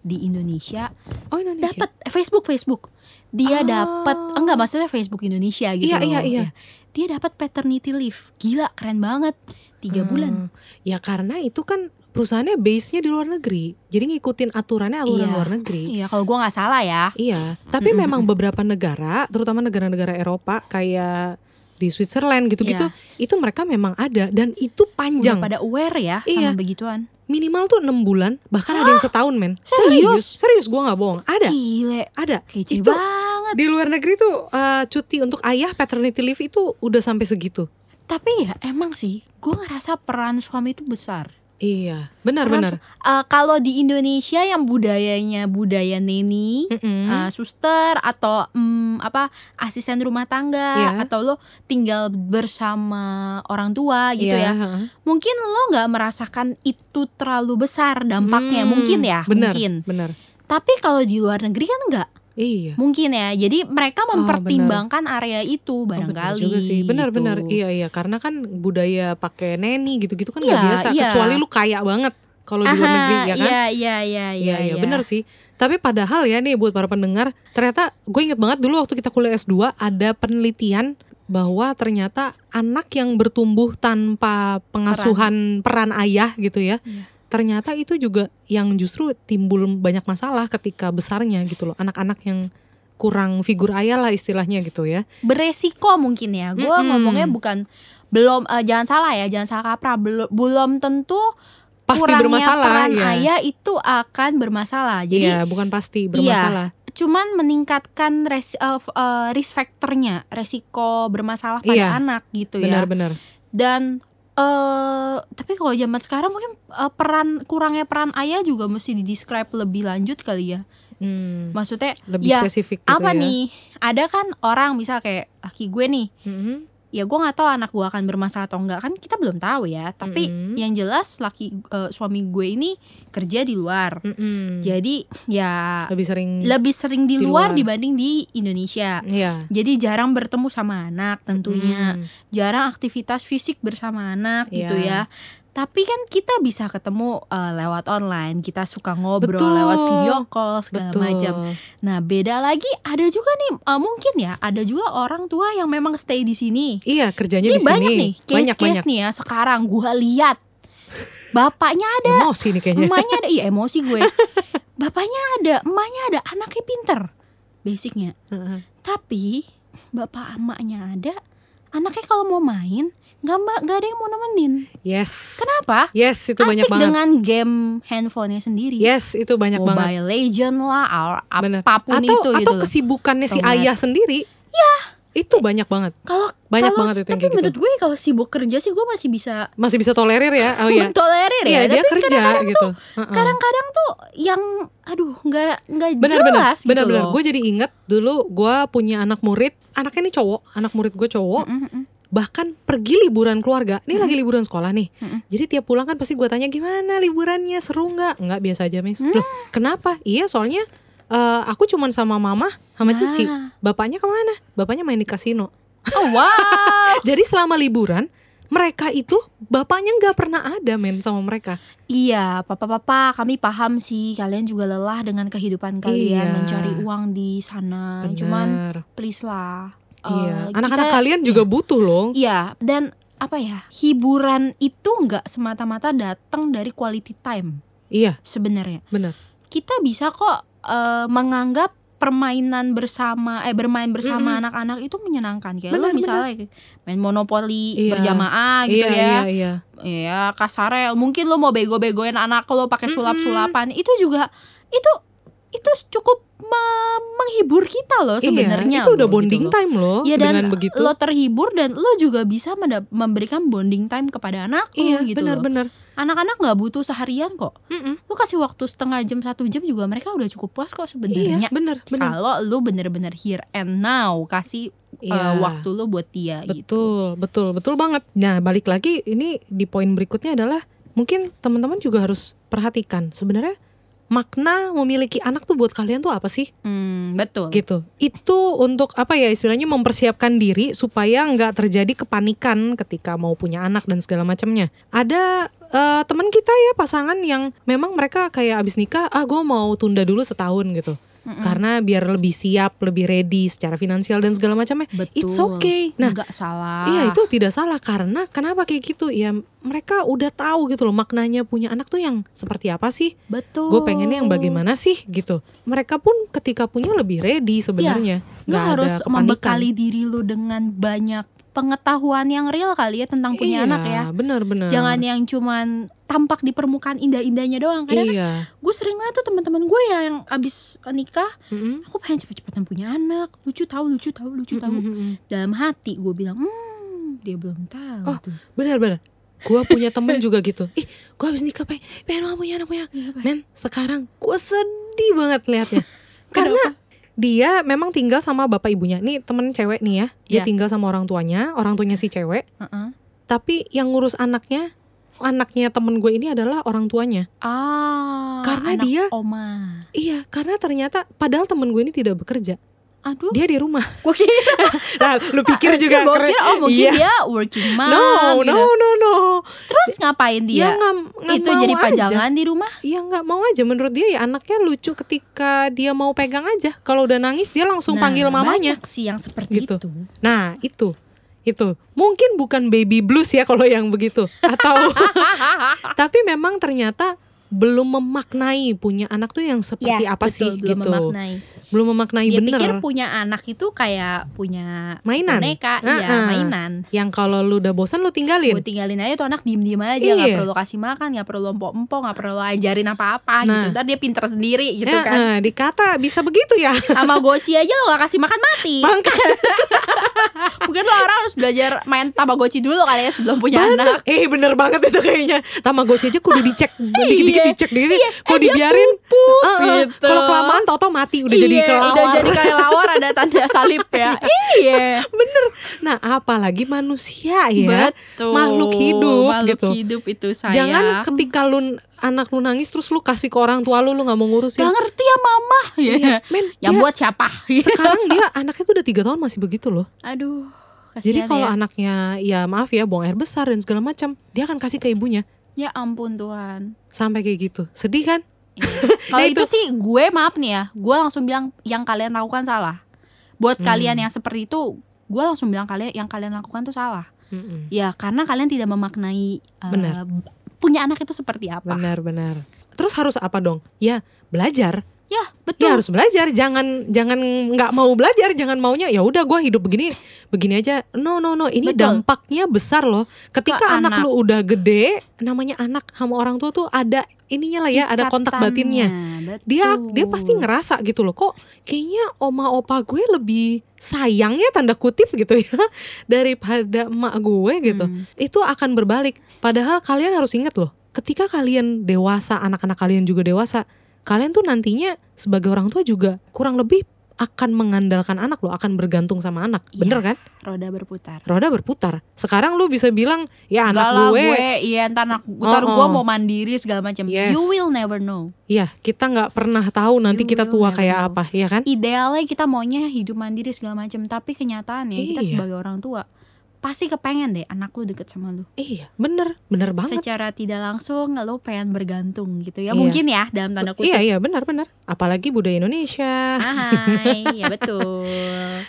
di Indonesia Oh, Indonesia. dapat eh, Facebook Facebook dia Oh. dapat enggak maksudnya Facebook Indonesia gitu Iya, loh. iya, iya. Ya. dia dapat paternity leave gila keren banget tiga Hmm. bulan Ya karena itu kan perusahaannya base-nya di luar negeri. Jadi ngikutin aturannya aturan Iya. luar negeri. iya kalau gua nggak salah ya Iya, tapi Mm-mm. memang beberapa negara, terutama negara-negara Eropa kayak di Switzerland gitu-gitu itu mereka memang ada dan itu Udah panjang pada aware ya Iya. sama begituan. minimal tuh enam bulan bahkan ada yang setahun men Serius? serius gue nggak bohong ada Gile, ada kece itu banget. di luar negeri tuh eh, cuti untuk ayah paternity leave itu udah sampai segitu Tapi ya emang sih, gue ngerasa peran suami itu besar. Iya benar Peran benar eh, kalau di Indonesia yang budayanya budaya neni, Mm-mm. eh, suster atau mm, apa asisten rumah tangga Iya. atau lo tinggal bersama orang tua gitu Iya, ya. Mungkin lo nggak merasakan itu terlalu besar dampaknya, Hmm, mungkin ya, benar, mungkin. benar Tapi kalau di luar negeri kan nggak, iya mungkin ya. Jadi mereka Oh, mempertimbangkan area itu Oh, barangkali. juga sih benar-benar gitu. iya iya karena kan budaya pakai neni gitu-gitu kan Iya, biasa iya. kecuali lu kaya banget kalau di luar negeri ya kan Iya, iya, iya, Iya iya benar sih. Tapi padahal ya nih buat para pendengar, ternyata gue inget banget dulu waktu kita kuliah S2 ada penelitian bahwa ternyata anak yang bertumbuh tanpa pengasuhan peran, ayah gitu ya. Iya. Ternyata itu juga yang justru timbul banyak masalah ketika besarnya gitu loh. Anak-anak yang kurang figur ayah lah istilahnya gitu ya. Beresiko mungkin ya. Gue Mm-mm. ngomongnya bukan belum eh, jangan salah ya, jangan salah kaprah. Belum belum tentu Pasti kurangnya bermasalah peran ya. ayah itu akan bermasalah. Jadi Iya, bukan pasti bermasalah. cuman meningkatkan res, f- eh, risk factornya, resiko bermasalah pada Iya, anak gitu ya. Benar-benar. Dan eh tapi kalau zaman sekarang mungkin eh, peran kurangnya peran ayah juga mesti didescribe lebih lanjut kali ya. Hmm, Maksudnya lebih ya spesifik gitu apa ya. nih? Ada kan orang misal kayak laki gue nih, Mhm. Ya gue nggak tahu anak gue akan bermasalah atau enggak kan kita belum tahu ya. Tapi Mm-mm. yang jelas laki eh, suami gue ini kerja di luar, Mm-mm. jadi ya lebih sering lebih sering di, Di luar, luar. dibanding di Indonesia. Iya. Jadi jarang bertemu sama anak tentunya, Mm. jarang aktivitas fisik bersama anak gitu Iya. ya. Tapi kan kita bisa ketemu eh, lewat online, kita suka ngobrol Betul. lewat video call segala macam. Nah beda lagi ada juga nih eh, mungkin ya ada juga orang tua yang memang stay di sini. Iya kerjanya Ini di banyak sini. nih banyak case-case banyak. nih ya sekarang gua lihat bapaknya ada, Emosi nih kayaknya. emaknya ada, (laughs) iya emosi gue. Bapaknya ada, emaknya ada, anaknya pinter, basicnya. Tapi bapak emaknya ada, anaknya kalau mau main nggak mbak nggak ada yang mau nemenin. Yes. Kenapa? Yes itu banyak Asik banget. dengan game handphonenya sendiri. Yes itu banyak banget. Mobile Legend lah, ar- Bener. apa pun atau itu atau gitu. kesibukannya si ayah sendiri. Ya. Itu banyak banget. Kalau Banyak kalau- banget itu tapi gitu. menurut gue kalau sibuk kerja sih gue masih bisa Masih bisa tolerir ya. Oh iya. mentolerir Iya ya. dia tapi kerja kadang-kadang gitu. tuh Heeh. kadang-kadang tuh yang aduh nggak nggak jelas gitu Benar-benar. loh. Gue jadi inget dulu gue punya anak murid. Anaknya ini cowok. Anak murid gue cowok. Mm, mm. Bahkan pergi liburan keluarga. Ini lagi liburan sekolah nih. Mm-mm. Jadi tiap pulang kan pasti gue tanya gimana liburannya seru nggak? Nggak biasa aja mis. Mm. Loh kenapa? Iya soalnya eh, aku cuman sama mama sama cici. Nah. Bapaknya ke mana? Bapaknya main di kasino. Oh wow. (laughs) Jadi selama liburan mereka itu bapaknya nggak pernah ada men sama mereka. Iya, papa-papa, kami paham sih kalian juga lelah dengan kehidupan kalian Iya. mencari uang di sana. Cuman Bener. please lah. Iya. eh, Anak-anak kalian juga butuh loh. Iya, dan apa ya? Hiburan itu nggak semata-mata datang dari quality time Iya, sebenarnya. benar. Kita bisa kok eh, menganggap permainan bersama eh bermain bersama anak-anak itu menyenangkan kayak lo Benar, misalnya main monopoli Iya. berjamaah gitu iya, ya. iya, iya. Iya kasarnya mungkin lo mau bego-begoin anak lo pakai sulap-sulapan itu juga itu itu cukup me- menghibur kita loh sebenarnya iya, itu udah loh, bonding gitu time loh Ya dan dengan begitu. lo terhibur dan lo juga bisa memberikan bonding time kepada anak lo iya, gitu benar-benar. Anak-anak nggak butuh seharian kok. Mm-mm. Lo kasih waktu setengah jam satu jam juga mereka udah cukup puas kok Iya, sebenarnya. benar, benar. Kalau lo bener-bener here and now kasih uh, Iya. waktu lo buat dia gitu. Betul, betul, betul banget. Nah, balik lagi ini di poin berikutnya adalah mungkin teman-teman juga harus perhatikan sebenarnya makna memiliki anak tuh buat kalian tuh apa sih? Hmm, betul. Gitu. Itu untuk apa ya istilahnya mempersiapkan diri supaya nggak terjadi kepanikan ketika mau punya anak dan segala macamnya. Ada eh, teman kita ya pasangan yang memang mereka kayak abis nikah, ah gue mau tunda dulu setahun gitu. Mm-mm. Karena biar lebih siap, lebih ready secara finansial dan segala macamnya. Betul. It's okay. Nah, nggak salah. Iya itu tidak salah karena kenapa kayak gitu ya mereka udah tahu gitu loh maknanya punya anak tuh yang seperti apa sih Betul. gue pengennya yang bagaimana sih gitu mereka pun ketika punya lebih ready sebenarnya Nggak ada harus kepanikan. membekali diri lu dengan banyak pengetahuan yang real kali ya tentang punya iya, anak ya. benar-benar. Jangan yang cuman tampak di permukaan indah-indahnya doang. Kadang Iya. gue sering lihat tuh teman-teman gue ya yang abis nikah, Mm-mm. aku pengen cepet-cepetan punya anak. Lucu tahu, lucu tahu, lucu tahu. Mm-mm. Dalam hati gue bilang, hmm, dia belum tahu Oh, tuh. Benar-benar. Gua punya temen (laughs) juga gitu. Ih, gua habis nikah pengen, pengen punya anak punya anak. Iya. Men, sekarang gua sedih banget liatnya. (laughs) Karena dia memang tinggal sama bapak ibunya. Nih temen cewek nih ya. Dia Iya. tinggal sama orang tuanya, orang tuanya si cewek. Heeh. Tapi yang ngurus anaknya, anaknya temen gue ini adalah orang tuanya. Ah, Karena anak dia- oma. Iya, karena ternyata padahal temen gue ini tidak bekerja. Aduh, Dia di rumah. gue kira, (laughs) Nah, lu pikir juga gue kira oh mungkin Iya. dia working mom. No, gitu. no, no. Terus ngapain Dia dia? nggak nggak Itu mau jadi aja. pajangan di rumah? Iya nggak mau aja menurut dia ya anaknya lucu ketika dia mau pegang aja kalau udah nangis dia langsung Nah, panggil mamanya Banyak sih yang seperti Gitu. itu. nah itu itu mungkin bukan baby blues ya kalau yang begitu atau (laughs) tapi memang ternyata belum memaknai punya anak tuh yang seperti Ya, apa betul, sih belum gitu memaknai. Belum memaknai Dia bener. pikir punya anak itu kayak punya Mainan. boneka, iya ah. mainan. yang kalau lu udah bosan lu tinggalin. Gue tinggalin aja tuh anak diem-diem aja. Nggak Iya. perlu kasih makan nggak perlu empok-empok nggak perlu ajarin apa-apa Nah. gitu ntar dia pinter sendiri gitu Ya, kan. eh, dikata bisa begitu ya. (laughs) Sama goci aja lo gak kasih makan mati. Bangka (laughs) mungkin lo orang harus belajar main tamagotchi dulu kali ya sebelum punya anak. Eh bener banget itu kayaknya. Tamagotchi aja kudu dicek. (laughs) Dikit-dikit Iya. dicek dikit Iya, Kalau eh, dibiarin. eh, eh, gitu. Kalau kelamaan tau-tau mati Udah jadi Iya, kelawar. udah jadi kayak lawar ada tanda salib ya. (laughs) Iya. Bener. Nah apalagi manusia ya. Betul. Makhluk hidup makhluk gitu. hidup itu saya Jangan ketika lu anak lu nangis Terus lu kasih ke orang tua lu Lu gak mau ngurusin. Gak ngerti ya mama. Iya, Men yang dia- buat siapa? Sekarang dia anaknya tuh udah tiga tahun masih begitu loh. Aduh Jadi kalau ya. anaknya Ya maaf ya buang air besar dan segala macam Dia akan kasih ke ibunya. Ya ampun Tuhan. Sampai kayak gitu. Sedih kan (laughs) Kalau Nah, itu, itu. sih gue maaf nih ya, gue langsung bilang yang kalian lakukan salah. Buat Hmm. kalian yang seperti itu, gue langsung bilang kalian yang kalian lakukan tuh salah. Mm-mm. Ya karena kalian tidak memaknai uh, Benar. punya anak itu seperti apa. Benar-benar Terus harus apa dong? Ya belajar Ya dia betul. harus belajar jangan jangan nggak mau belajar jangan maunya ya udah gue hidup begini begini aja no no no ini Betul. dampaknya besar loh ketika Ke anak, anak. lu udah gede namanya anak sama orang tua tuh ada ininya lah ya ada kontak batinnya Ikatannya, dia betul. dia pasti ngerasa gitu loh kok kayaknya oma opa gue lebih sayang ya tanda kutip gitu ya (laughs) daripada emak gue gitu Hmm. itu akan berbalik padahal kalian harus ingat loh ketika kalian dewasa anak-anak kalian juga dewasa kalian tuh nantinya sebagai orang tua juga kurang lebih akan mengandalkan anak loh akan bergantung sama anak Iya. bener kan Roda berputar. roda berputar sekarang lu bisa bilang ya anak lah gue, gue, iya ntar anak, ntar Oh, gue oh. mau mandiri segala macam. Yes. You will never know. ya kita nggak pernah tahu nanti You kita tua kayak know. apa ya kan Idealnya kita maunya hidup mandiri segala macam, tapi kenyataannya kita Iya. sebagai orang tua pasti kepengen deh anak lu deket sama lu. iya bener bener banget secara tidak langsung lo pengen bergantung gitu Iya. ya mungkin ya dalam tanda kutip Iya iya benar benar. Apalagi budaya Indonesia. Hai ya (laughs) betul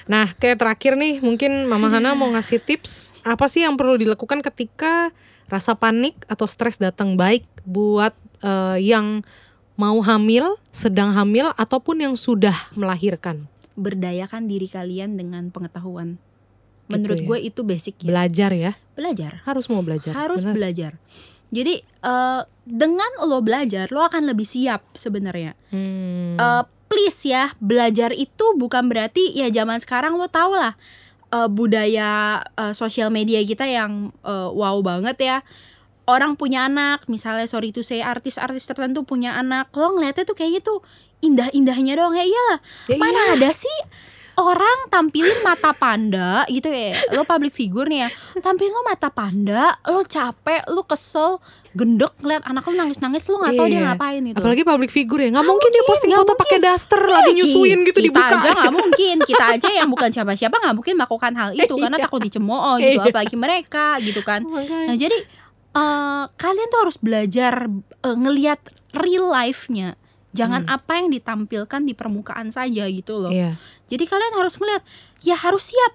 Nah kayak terakhir nih mungkin Mama Hana mau ngasih tips apa sih yang perlu dilakukan ketika rasa panik atau stres datang baik buat eh, yang mau hamil, sedang hamil ataupun yang sudah melahirkan. berdayakan diri kalian dengan pengetahuan Gitu menurut ya. gue itu basic ya Belajar ya, belajar harus mau belajar. harus benar. belajar jadi eh, dengan lo belajar lo akan lebih siap sebenarnya Hmm. Eh, please ya belajar itu bukan berarti ya zaman sekarang lo tau lah eh, budaya eh, sosial media kita yang eh, wow banget ya orang punya anak misalnya sorry to say artis-artis tertentu punya anak lo ngeliatnya tuh kayaknya tuh indah-indahnya doang ya iyalah Ya mana iya. ada sih orang tampilin mata panda gitu ya lo public figure nih ya tampilin lo mata panda lo capek lo kesel gendek ngeliat anak lo nangis-nangis lo nggak tahu dia Iya. ngapain itu Apalagi public figure ya, nggak mungkin dia posting foto mungkin. pakai daster lagi nyusuin gitu kita dibuka. aja nggak mungkin kita (laughs) aja yang bukan siapa-siapa nggak mungkin melakukan hal itu karena Iya. takut dicemooh gitu Iya. apalagi mereka gitu kan Makanya. nah jadi eh, kalian tuh harus belajar eh, ngelihat real life-nya jangan apa yang ditampilkan di permukaan saja gitu loh. Iya. jadi kalian harus ngeliat ya harus siap.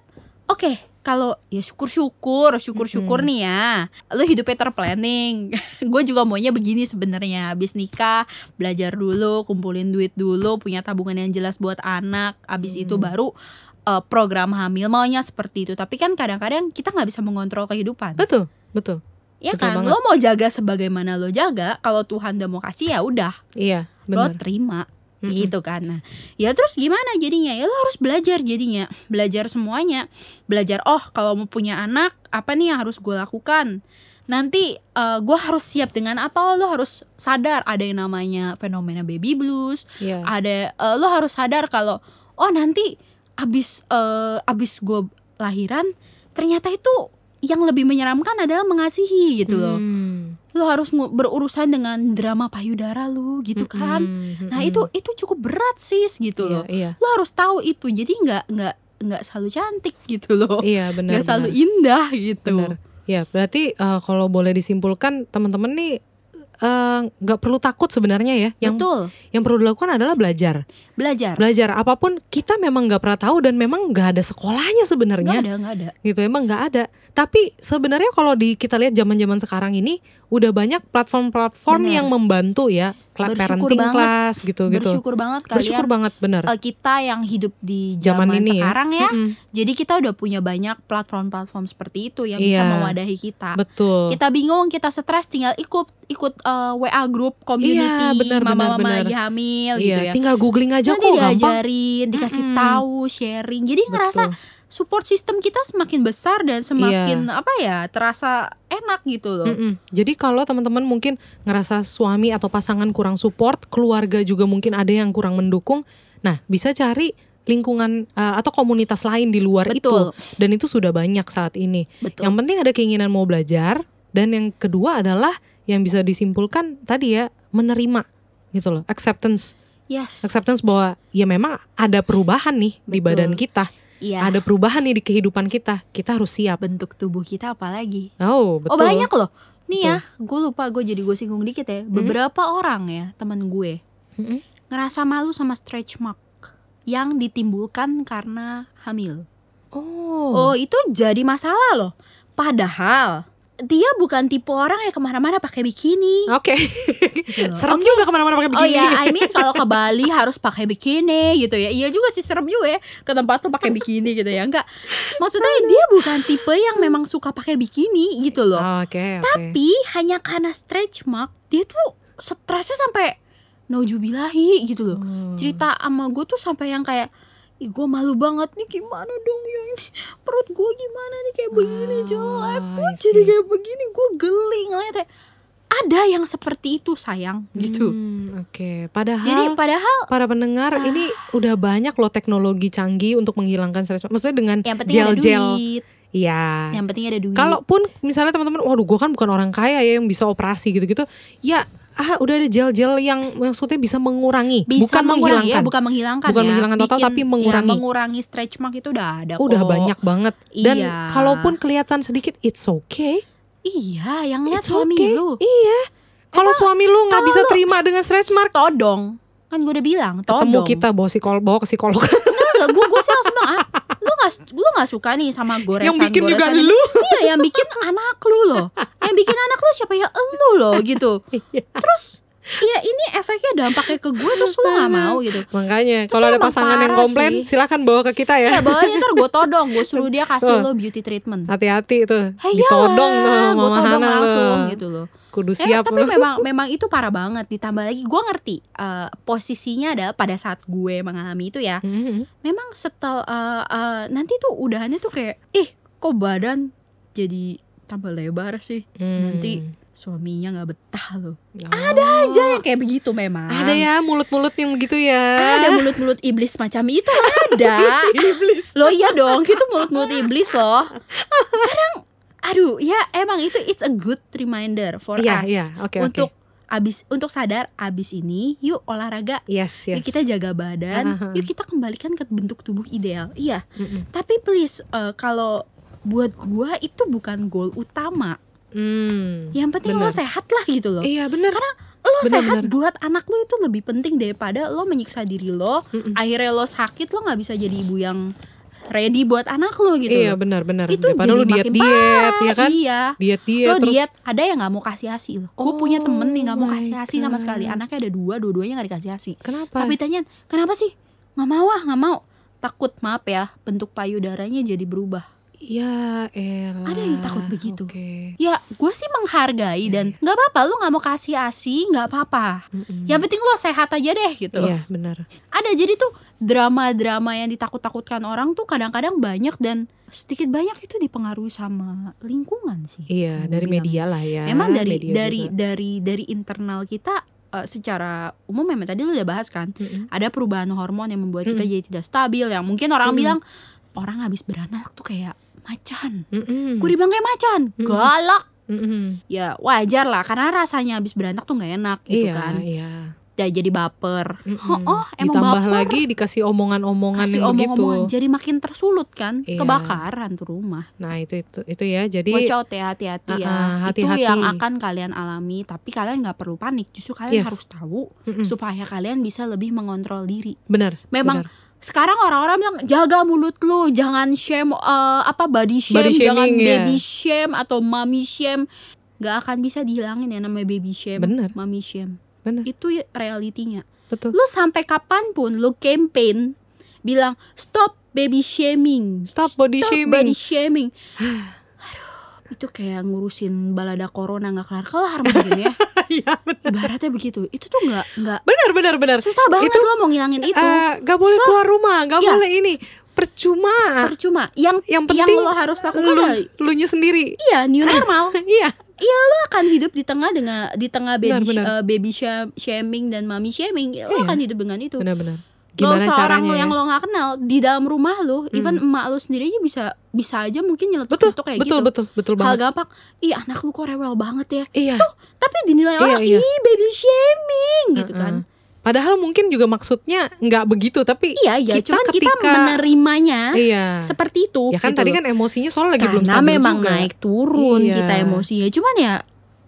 Oke kalau ya syukur-syukur syukur-syukur nih ya. Lo hidupnya terplanning. (laughs) Gue juga maunya begini sebenarnya. Habis nikah belajar dulu kumpulin duit dulu punya tabungan yang jelas buat anak. Abis itu baru eh, program hamil maunya seperti itu. Tapi kan kadang-kadang kita nggak bisa mengontrol kehidupan. Betul, betul. ya betul kan? banget. lo mau jaga sebagaimana lo jaga. Kalau Tuhan udah mau kasih ya udah. Iya, lo benar. terima. Mm-mm. gitu kan. Nah ya terus gimana jadinya? Ya lo harus belajar jadinya. Belajar semuanya. Belajar oh kalau mau punya anak apa nih yang harus gue lakukan? Nanti eh, gue harus siap dengan apa? Oh, lo harus sadar ada yang namanya fenomena baby blues. Iya. ada eh, lo harus sadar kalau oh nanti abis eh, abis gue lahiran ternyata itu yang lebih menyeramkan adalah mengasihi gitu loh. Hmm. Lo harus berurusan dengan drama payudara lu gitu kan Mm-mm, nah mm-mm. itu itu cukup berat sis gitu Iya, loh iya. lo harus tahu itu jadi nggak nggak nggak selalu cantik gitu loh Iya, benar. nggak selalu indah gitu Benar. Ya, berarti eh, kalau boleh disimpulkan teman-teman nih eh, nggak perlu takut sebenarnya ya. Yang betul yang perlu dilakukan adalah belajar. belajar Belajar apa pun kita memang nggak pernah tahu dan memang nggak ada sekolahnya nggak sebenarnya. ada nggak ada Gitu emang nggak ada. Tapi sebenarnya kalau di kita lihat zaman-zaman sekarang ini udah banyak platform-platform yang membantu ya, Bersyukur parenting banget. class gitu-gitu. bersyukur banget Bersyukur kalian banget bener. eh, kita yang hidup di Zaman zaman, ini ya. sekarang ya, Mm-mm. jadi kita udah punya banyak platform-platform seperti itu yang bisa Iya. mewadahi kita Betul. kita bingung kita stres tinggal ikut ikut eh, WA grup community Iya, benar, mama-mama benar. lagi hamil Iya, gitu ya tinggal googling aja nanti kok gampang. diajarin dikasih Mm-mm. tahu sharing jadi ngerasa Betul. Support system kita semakin besar dan semakin Iya. apa ya terasa enak gitu loh Mm-mm. Jadi kalau teman-teman mungkin ngerasa suami atau pasangan kurang support, keluarga juga mungkin ada yang kurang mendukung, nah bisa cari lingkungan uh, atau komunitas lain di luar Betul. itu. Dan itu sudah banyak saat ini. betul Yang penting ada keinginan mau belajar dan yang kedua adalah yang bisa disimpulkan tadi ya menerima gitu loh, acceptance. yes Acceptance bahwa ya memang ada perubahan nih di Betul. badan kita. Iya Ada perubahan nih di kehidupan kita. Kita harus siap. bentuk tubuh kita apalagi Oh, betul. oh banyak loh nih ya gue lupa gue jadi gue singgung dikit ya Hmm. beberapa orang ya teman gue Mm-mm. ngerasa malu sama stretch mark yang ditimbulkan karena hamil Oh. Oh itu jadi masalah loh. Padahal dia bukan tipe orang yang ke mana-mana pakai bikini. Oke. Gitu loh. Serem Oke. juga ke mana-mana pakai Oh begini. ya, I mean kalau ke Bali (laughs) harus pakai bikini gitu ya. Iya juga sih serem juga ya ke tempat tuh pakai bikini gitu ya. Enggak. Maksudnya dia bukan tipe yang memang suka pakai bikini gitu loh. Oke, oke. Tapi hanya karena stretch mark dia tuh stresnya sampai naujubillahi gitu loh. Hmm. Cerita sama gue tuh sampai yang kayak Ih gue malu banget nih gimana dong ya ini? Perut gue gimana nih kayak begini Ah, jelek. Gue jadi kayak begini? Gue geli ngeliatnya. Ada yang seperti itu sayang gitu. Hmm, Oke, padahal jadi padahal para pendengar ini udah banyak loh teknologi canggih untuk menghilangkan stres. Maksudnya dengan gel-gel. Iya. yang penting ada duit. Kalaupun misalnya teman-teman, waduh, gue kan bukan orang kaya ya yang bisa operasi gitu-gitu. Ya, ah udah ada gel-gel yang maksudnya bisa mengurangi, bisa bukan mengurangi menghilangkan. ya bukan menghilangkan Bukan ya menghilangkan total, tapi mengurangi. ya, mengurangi stretch mark itu udah ada Udah kok. banyak banget. Dan Iya. kalaupun kelihatan sedikit, it's okay. iya yang lihat suami okay. lu Iya. Kalau suami lu nggak bisa lu- terima dengan stretch mark, todong kan gue udah bilang ketemu todong kita bawa psikolog, bawa ke psikolog. Gue gue sih langsung bilang ah, lu gak lu gak suka nih sama goresan yang bikin juga goresan lu. (laughs) iya yang bikin anak lu loh yang bikin anak lu siapa ya elu loh gitu (laughs) Iya. terus ya ini efeknya dampaknya ke gue terus lu gak mau gitu Makanya kalau ada pasangan yang komplain, sih. silakan bawa ke kita ya. ya bawahnya ntar gue todong gue suruh dia kasih Tuh. lo beauty treatment Hati-hati tuh, Hey, ditodong tuh gue todong Hana langsung tuh. gitu loh Kudu Eh, siap tapi lu. (laughs) memang memang itu parah banget ditambah lagi gue ngerti eh, posisinya adalah pada saat gue mengalami itu ya Mhm. memang setel eh, eh, nanti tuh udahannya tuh kayak ih kok badan jadi tambah lebar sih Hmm. nanti suaminya nggak betah loh Oh. aja yang kayak begitu memang Ada ya mulut-mulut yang begitu ya. ada mulut-mulut iblis macam itu (laughs) ada iblis. lo iya dong itu mulut-mulut iblis loh (laughs) kadang aduh ya emang itu it's a good reminder for Iya, us. Oke, oke. untuk abis untuk sadar abis ini yuk olahraga Yes, yes. yuk kita jaga badan Aha. yuk kita kembalikan ke bentuk tubuh ideal iya Mm-mm. tapi please eh, kalau buat gua itu bukan goal utama Hmm. yang penting lo Benar. sehat lah gitu loh Iya benar. karena lo Benar, sehat benar. buat anak lo itu lebih penting daripada lo menyiksa diri lo Mm-mm. akhirnya lo sakit lo nggak bisa jadi ibu yang ready buat anak lo gitu Iya benar-benar. itu Daripada jadi lu makin diet-diet ya kan? iya Diet-diet lo terus diet ada yang nggak mau kasih asi lo gue punya Oh temen nih nggak mau kasih asi sama sekali anaknya ada dua dua-duanya nggak dikasih asi Kenapa? sampai ditanyain kenapa sih nggak mau ah nggak mau takut maaf ya bentuk payudaranya jadi berubah. Ya elah. Ada yang takut begitu. Oke. Ya gue sih menghargai dan nggak apa-apa lu nggak mau kasih asi nggak apa-apa. Mm-mm. Yang penting lo sehat aja deh gitu. Iya benar. Ada jadi tuh drama-drama yang ditakut-takutkan orang tuh kadang-kadang banyak dan sedikit banyak itu dipengaruhi sama lingkungan sih. Iya dari bilang. media lah ya. Memang dari media dari juga. dari dari internal kita eh, secara umum memang tadi lu udah bahas kan Mm-mm. ada perubahan hormon yang membuat kita Mm. jadi tidak stabil yang mungkin orang Mm. bilang orang habis beranak tuh kayak macan. Mm-mm. Gue dibilang kayak macan, Mm. galak. Mm-mm. Ya wajar lah karena rasanya habis beranak tuh nggak enak gitu Iya kan. iya. Ya, jadi baper. Mm-mm. Oh, oh, emang Ditambah baper. lagi dikasih omongan-omongan Kasih yang omong-omongan begitu. jadi makin tersulut kan Iya. kebakaran tuh rumah. Nah itu itu itu ya. Jadi Watch out ya hati-hati ya. Ah, ah, Itu hati-hati. yang akan kalian alami tapi kalian nggak perlu panik. Justru kalian Yes. harus tahu Mm-mm. supaya kalian bisa lebih mengontrol diri. benar. Memang benar. Sekarang orang-orang bilang jaga mulut lu, jangan shame eh, apa body shame, Body jangan ya. baby shame atau mommy shame. Gak akan bisa dihilangin ya namanya baby shame, Benar. mommy shame. Benar. Itu ya realitinya. Betul. Lu sampai kapan pun lu campaign bilang stop baby shaming, Stop body shaming." body shaming. (sighs) (sighs) Itu kayak ngurusin balada corona nggak kelar kelar mungkin ya. (laughs) Iya benar. Ibaratnya begitu. Itu tuh nggak nggak Benar benar benar. susah banget Itu, lo mau ngilangin itu. Eh, gak boleh So- keluar rumah, gak Iya. boleh ini. Percuma. Percuma. Yang Yang penting lo harus lakukan lu, adalah lu nya sendiri. iya new normal. (laughs) Iya. lo akan hidup di tengah dengan di tengah baby Benar, benar. eh, baby sham- shaming dan mommy shaming. Lo Iya. akan hidup dengan itu. Benar-benar. Lo Gimana seorang caranya? lo yang ya? lo nggak kenal di dalam rumah lo, Hmm. even emak lo sendiri aja bisa bisa aja mungkin nyeletuk Betul, kayak betul, gitu. betul, betul Hal banget. gampang, ih anak lu kok rewel banget ya. Iya. Tapi dinilai Iya, orang, iya. ih baby shaming gitu kan. Heeh. Padahal mungkin juga maksudnya nggak begitu, tapi Iya, iya, Kita cuman kita ketika- menerimanya iya. seperti itu. Ya kan gitu tadi kan emosinya soalnya lagi belum karena stabil memang juga. naik turun Iya. kita emosinya. Cuman ya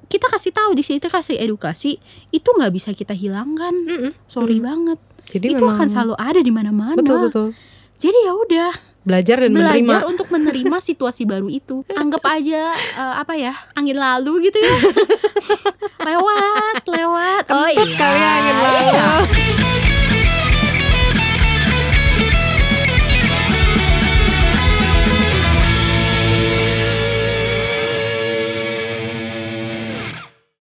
kita kasih tahu di sini kita kasih edukasi itu nggak bisa kita hilangkan. Mm-mm. Sorry Mm. banget. Jadi itu memang... akan selalu ada di mana-mana. Betul betul. Jadi ya udah belajar dan belajar menerima. Belajar untuk menerima situasi baru itu. Anggap aja uh, apa ya angin lalu gitu ya. (laughs) lewat, lewat. Kentut oh ya, iya. Kali angin lalu. Iya.